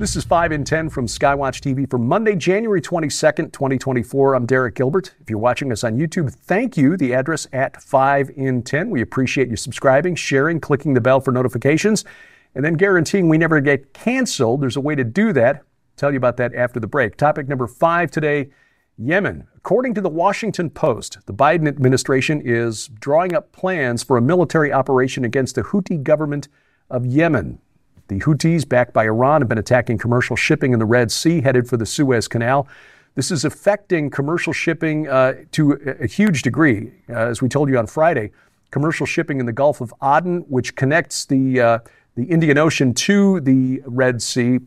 This is 5 in 10 from Skywatch TV for Monday, January 22nd, 2024. I'm Derek Gilbert. If you're watching us on YouTube, thank you. The address at 5 in 10. We appreciate you subscribing, sharing, clicking the bell for notifications, and then guaranteeing we never get canceled. There's a way to do that. I'll tell you about that after the break. Topic number five today Yemen. According to the Washington Post, the Biden administration is drawing up plans for a military operation against the Houthi government of Yemen. The Houthis, backed by Iran, have been attacking commercial shipping in the Red Sea, headed for the Suez Canal. This is affecting commercial shipping uh, to a, huge degree. Uh, as we told you on Friday, commercial shipping in the Gulf of Aden, which connects the, uh, the Indian Ocean to the Red Sea,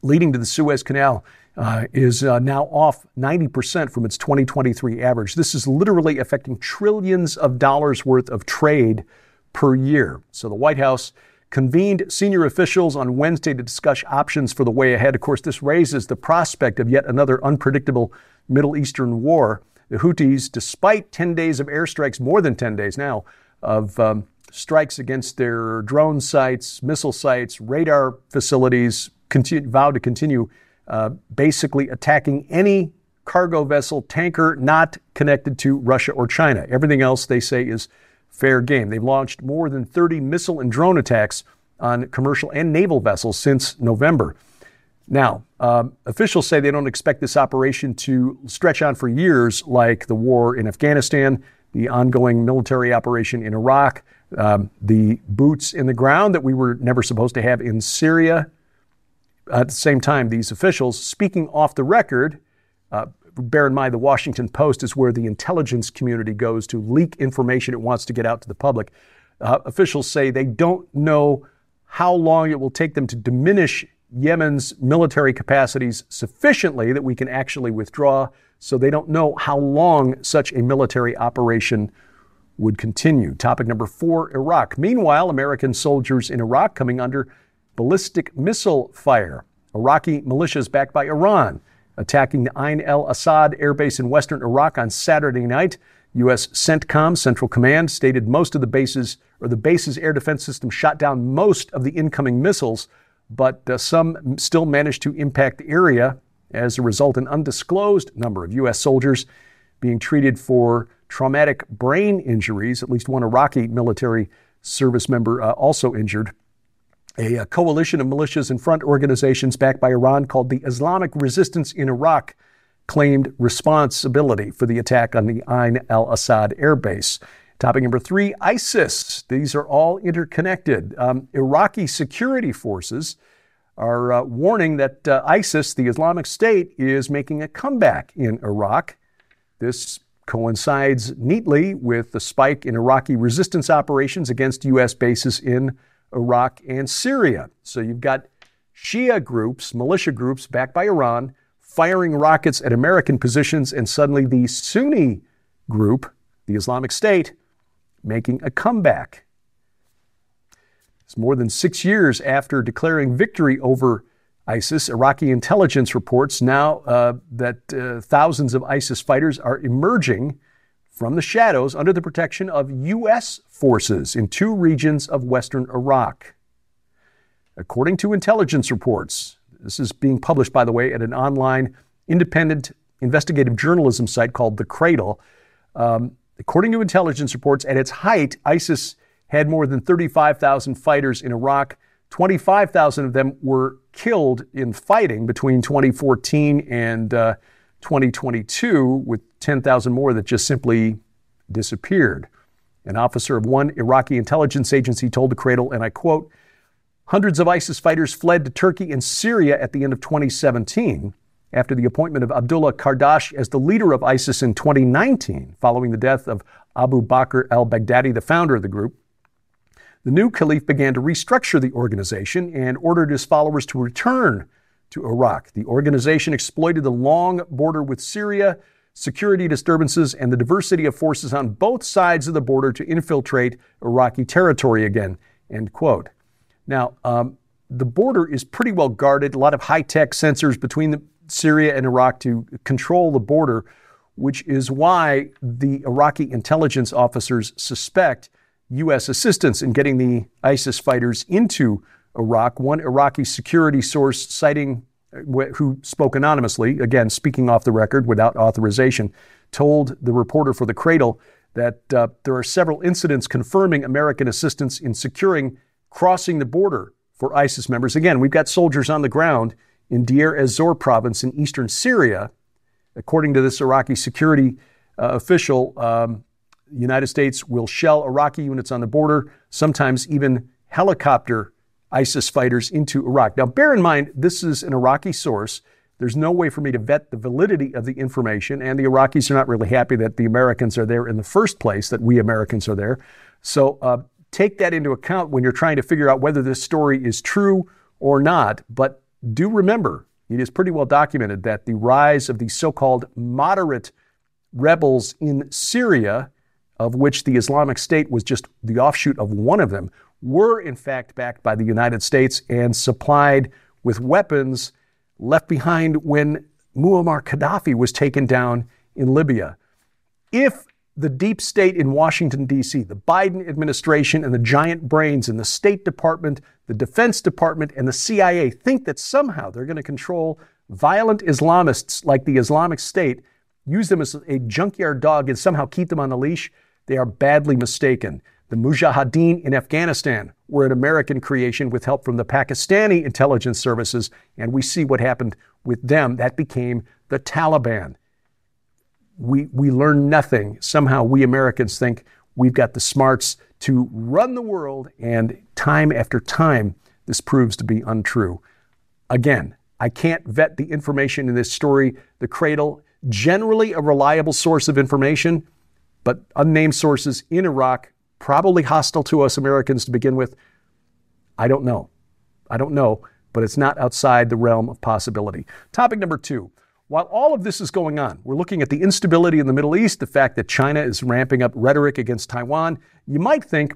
leading to the Suez Canal, uh, is uh, now off 90% from its 2023 average. This is literally affecting trillions of dollars worth of trade per year. So the White House convened senior officials on Wednesday to discuss options for the way ahead. Of course, this raises the prospect of yet another unpredictable Middle Eastern war. The Houthis, despite 10 days of airstrikes, more than 10 days now, of um, strikes against their drone sites, missile sites, radar facilities, continue, vow to continue uh, basically attacking any cargo vessel, tanker not connected to Russia or China. Everything else they say is fair game. They've launched more than 30 missile and drone attacks on commercial and naval vessels since November. Now, um, officials say they don't expect this operation to stretch on for years, like the war in Afghanistan, the ongoing military operation in Iraq, um, the boots in the ground that we were never supposed to have in Syria. At the same time, these officials, speaking off the record, uh, bear in mind the Washington Post is where the intelligence community goes to leak information it wants to get out to the public. Uh, officials say they don't know how long it will take them to diminish Yemen's military capacities sufficiently that we can actually withdraw. So they don't know how long such a military operation would continue. Topic number four Iraq. Meanwhile, American soldiers in Iraq coming under ballistic missile fire. Iraqi militias backed by Iran attacking the Ain el Assad air base in western Iraq on Saturday night. U.S. CENTCOM, Central Command, stated most of the bases, or the base's air defense system shot down most of the incoming missiles, but uh, some still managed to impact the area. As a result, an undisclosed number of U.S. soldiers being treated for traumatic brain injuries, at least one Iraqi military service member uh, also injured a, a coalition of militias and front organizations backed by Iran called the Islamic Resistance in Iraq claimed responsibility for the attack on the Ain al Assad air base. Topic number three ISIS. These are all interconnected. Um, Iraqi security forces are uh, warning that uh, ISIS, the Islamic State, is making a comeback in Iraq. This coincides neatly with the spike in Iraqi resistance operations against U.S. bases in Iraq, and Syria. So you've got Shia groups, militia groups backed by Iran, firing rockets at American positions, and suddenly the Sunni group, the Islamic State, making a comeback. It's more than six years after declaring victory over ISIS. Iraqi intelligence reports now uh, that uh, thousands of ISIS fighters are emerging from the shadows under the protection of U.S. forces in two regions of western Iraq. According to intelligence reports, this is being published, by the way, at an online independent investigative journalism site called The Cradle. Um, according to intelligence reports, at its height, ISIS had more than 35,000 fighters in Iraq. 25,000 of them were killed in fighting between 2014 and uh, 2022, with 10,000 more that just simply disappeared. An officer of one Iraqi intelligence agency told the Cradle, and I quote, Hundreds of ISIS fighters fled to Turkey and Syria at the end of 2017 after the appointment of Abdullah Qardash as the leader of ISIS in 2019, following the death of Abu Bakr al Baghdadi, the founder of the group. The new caliph began to restructure the organization and ordered his followers to return to Iraq. The organization exploited the long border with Syria, security disturbances, and the diversity of forces on both sides of the border to infiltrate Iraqi territory again. End quote. Now, um, the border is pretty well guarded, a lot of high tech sensors between Syria and Iraq to control the border, which is why the Iraqi intelligence officers suspect U.S. assistance in getting the ISIS fighters into Iraq. One Iraqi security source citing who spoke anonymously, again, speaking off the record without authorization, told the reporter for the Cradle that uh, there are several incidents confirming American assistance in securing crossing the border for ISIS members. Again, we've got soldiers on the ground in Deir ez-Zor province in eastern Syria. According to this Iraqi security uh, official, um, United States will shell Iraqi units on the border, sometimes even helicopter ISIS fighters into Iraq. Now, bear in mind, this is an Iraqi source. There's no way for me to vet the validity of the information, and the Iraqis are not really happy that the Americans are there in the first place, that we Americans are there. So uh, take that into account when you're trying to figure out whether this story is true or not. But do remember, it is pretty well documented that the rise of the so called moderate rebels in Syria, of which the Islamic State was just the offshoot of one of them, were in fact backed by the United States and supplied with weapons left behind when Muammar Gaddafi was taken down in Libya. If the deep state in Washington, D.C., the Biden administration, and the giant brains in the State Department, the Defense Department, and the CIA think that somehow they're going to control violent Islamists like the Islamic State, use them as a junkyard dog, and somehow keep them on the leash, they are badly mistaken. The Mujahideen in Afghanistan were an American creation with help from the Pakistani intelligence services, and we see what happened with them. That became the Taliban. We, we learn nothing. Somehow we Americans think we've got the smarts to run the world, and time after time, this proves to be untrue. Again, I can't vet the information in this story. The Cradle, generally a reliable source of information, but unnamed sources in Iraq probably hostile to us Americans to begin with. I don't know. I don't know, but it's not outside the realm of possibility. Topic number two. While all of this is going on, we're looking at the instability in the Middle East, the fact that China is ramping up rhetoric against Taiwan. You might think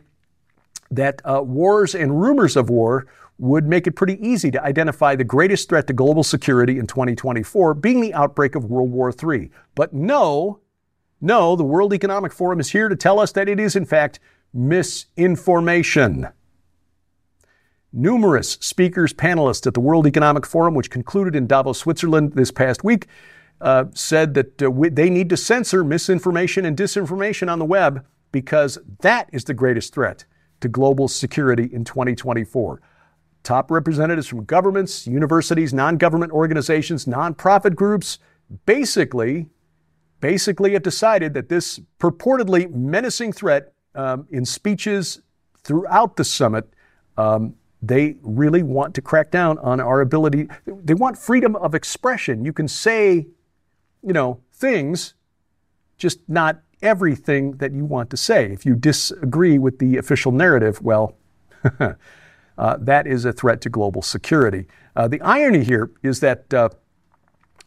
that uh, wars and rumors of war would make it pretty easy to identify the greatest threat to global security in 2024 being the outbreak of World War III. But no, no, the World Economic Forum is here to tell us that it is, in fact, misinformation. Numerous speakers, panelists at the World Economic Forum, which concluded in Davos, Switzerland this past week, uh, said that uh, we, they need to censor misinformation and disinformation on the web because that is the greatest threat to global security in 2024. Top representatives from governments, universities, non government organizations, nonprofit groups basically, basically have decided that this purportedly menacing threat um, in speeches throughout the summit, um, they really want to crack down on our ability. They want freedom of expression. You can say, you know, things, just not everything that you want to say. If you disagree with the official narrative, well, uh, that is a threat to global security. Uh, the irony here is that uh,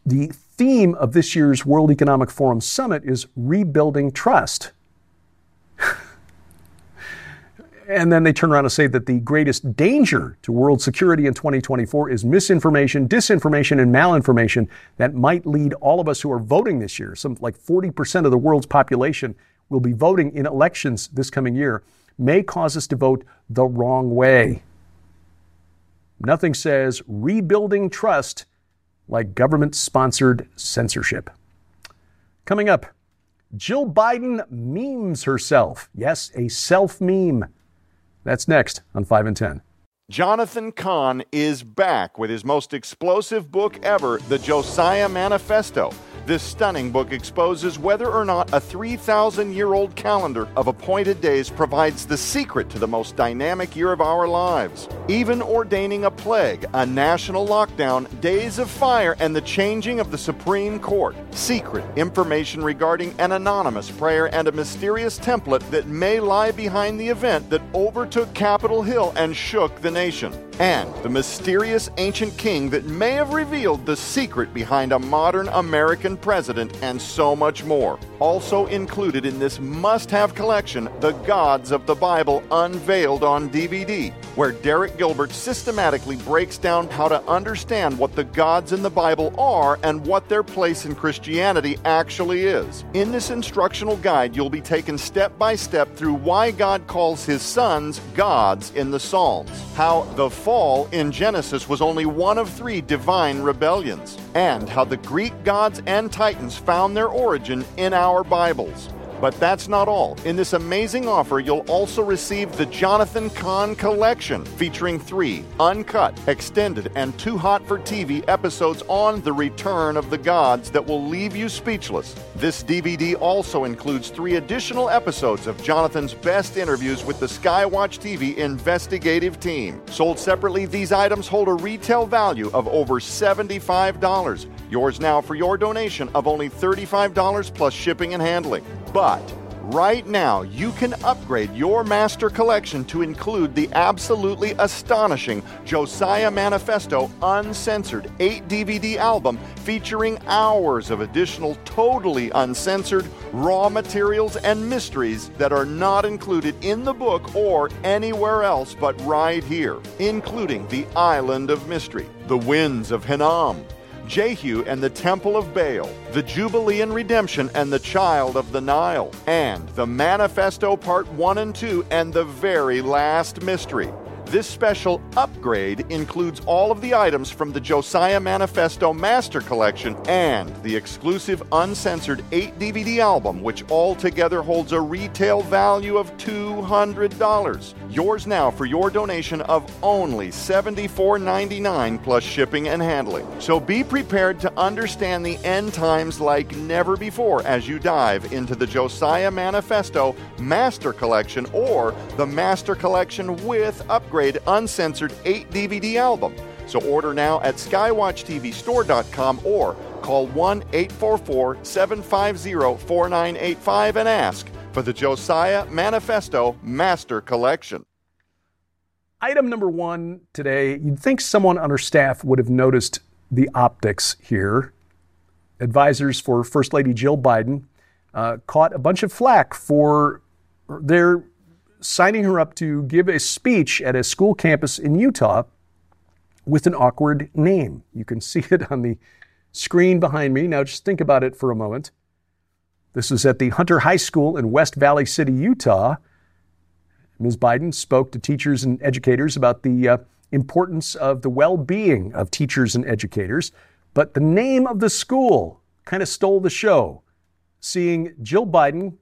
the theme of this year's World Economic Forum summit is rebuilding trust. And then they turn around and say that the greatest danger to world security in 2024 is misinformation, disinformation, and malinformation that might lead all of us who are voting this year, some like 40% of the world's population will be voting in elections this coming year, may cause us to vote the wrong way. Nothing says rebuilding trust like government sponsored censorship. Coming up, Jill Biden memes herself. Yes, a self meme. That's next on 5 and 10. Jonathan Cahn is back with his most explosive book ever, The Josiah Manifesto. This stunning book exposes whether or not a 3,000 year old calendar of appointed days provides the secret to the most dynamic year of our lives. Even ordaining a plague, a national lockdown, days of fire, and the changing of the Supreme Court. Secret information regarding an anonymous prayer and a mysterious template that may lie behind the event that overtook Capitol Hill and shook the nation and the mysterious ancient king that may have revealed the secret behind a modern American president, and so much more. Also included in this must have collection, The Gods of the Bible Unveiled on DVD, where Derek Gilbert systematically breaks down how to understand what the gods in the Bible are and what their place in Christianity actually is. In this instructional guide, you'll be taken step by step through why God calls his sons gods in the Psalms, how the fall in Genesis was only one of three divine rebellions, and how the Greek gods and titans found their origin in our Bibles. But that's not all. In this amazing offer, you'll also receive the Jonathan Cahn Collection, featuring three uncut, extended, and too hot for TV episodes on the return of the gods that will leave you speechless. This DVD also includes three additional episodes of Jonathan's best interviews with the Skywatch TV investigative team. Sold separately, these items hold a retail value of over $75. Yours now for your donation of only $35 plus shipping and handling. But right now, you can upgrade your master collection to include the absolutely astonishing Josiah Manifesto Uncensored 8 DVD album featuring hours of additional totally uncensored raw materials and mysteries that are not included in the book or anywhere else but right here, including The Island of Mystery, The Winds of Hinnom. Jehu and the Temple of Baal, the Jubilee and Redemption and the Child of the Nile, and the Manifesto Part 1 and 2 and the very last mystery. This special upgrade includes all of the items from the Josiah Manifesto Master Collection and the exclusive uncensored 8 DVD album, which altogether holds a retail value of $200. Yours now for your donation of only $74.99 plus shipping and handling. So be prepared to understand the end times like never before as you dive into the Josiah Manifesto Master Collection or the Master Collection with upgrade uncensored 8 DVD album. So order now at skywatchtvstore.com or call 1 844 750 4985 and ask for the Josiah Manifesto Master Collection. Item number one today, you'd think someone on our staff would have noticed the optics here. Advisors for First Lady Jill Biden uh, caught a bunch of flack for their signing her up to give a speech at a school campus in Utah with an awkward name. You can see it on the screen behind me. Now, just think about it for a moment. This is at the Hunter High School in West Valley City, Utah. Ms. Biden spoke to teachers and educators about the uh, importance of the well being of teachers and educators, but the name of the school kind of stole the show. Seeing Jill Biden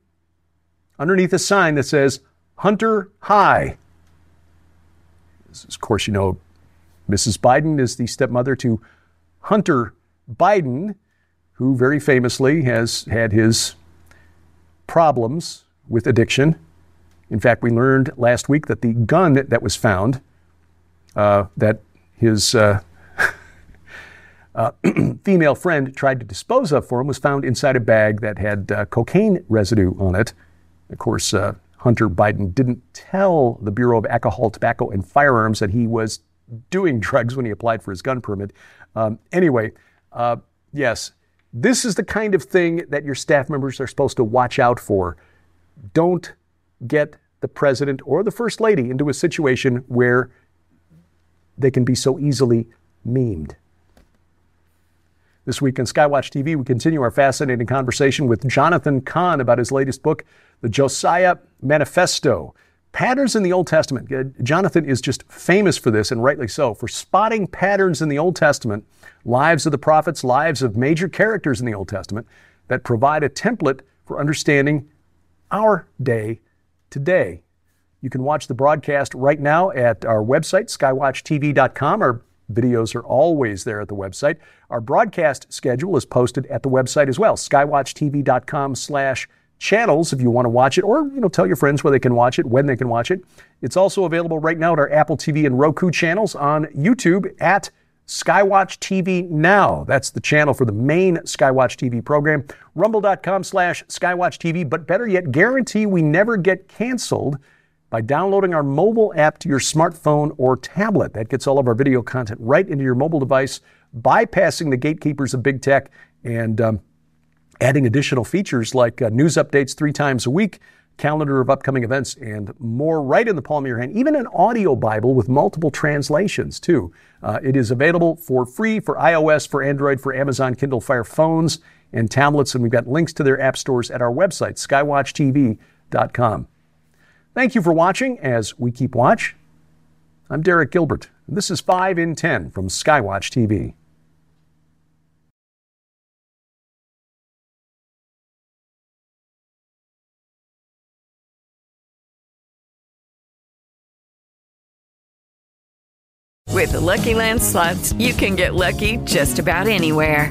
underneath a sign that says Hunter High. Of course, you know, Mrs. Biden is the stepmother to Hunter Biden, who very famously has had his problems with addiction. In fact, we learned last week that the gun that was found, uh, that his uh, uh, female friend tried to dispose of for him, was found inside a bag that had uh, cocaine residue on it. Of course, uh, Hunter Biden didn't tell the Bureau of Alcohol, Tobacco, and Firearms that he was doing drugs when he applied for his gun permit. Um, anyway, uh, yes, this is the kind of thing that your staff members are supposed to watch out for. Don't get the president or the first lady into a situation where they can be so easily memed. This week on Skywatch TV, we continue our fascinating conversation with Jonathan Cahn about his latest book, The Josiah Manifesto. Patterns in the Old Testament. Uh, Jonathan is just famous for this, and rightly so, for spotting patterns in the Old Testament, lives of the prophets, lives of major characters in the Old Testament, that provide a template for understanding our day today. You can watch the broadcast right now at our website, skywatchtv.com. Our videos are always there at the website. Our broadcast schedule is posted at the website as well, skywatchtv.com slash channels if you want to watch it, or you know, tell your friends where they can watch it, when they can watch it. It's also available right now at our Apple TV and Roku channels on YouTube at Skywatch TV Now. That's the channel for the main Skywatch TV program. Rumble.com slash Skywatch TV. But better yet, guarantee we never get canceled by downloading our mobile app to your smartphone or tablet. That gets all of our video content right into your mobile device, bypassing the gatekeepers of big tech and um, adding additional features like uh, news updates three times a week, calendar of upcoming events, and more right in the palm of your hand. Even an audio Bible with multiple translations, too. Uh, it is available for free for iOS, for Android, for Amazon Kindle Fire phones and tablets, and we've got links to their app stores at our website, skywatchtv.com. Thank you for watching as we keep watch I'm Derek Gilbert. This is 5 in 10 from Skywatch TV. With the Lucky Land slots, you can get lucky just about anywhere.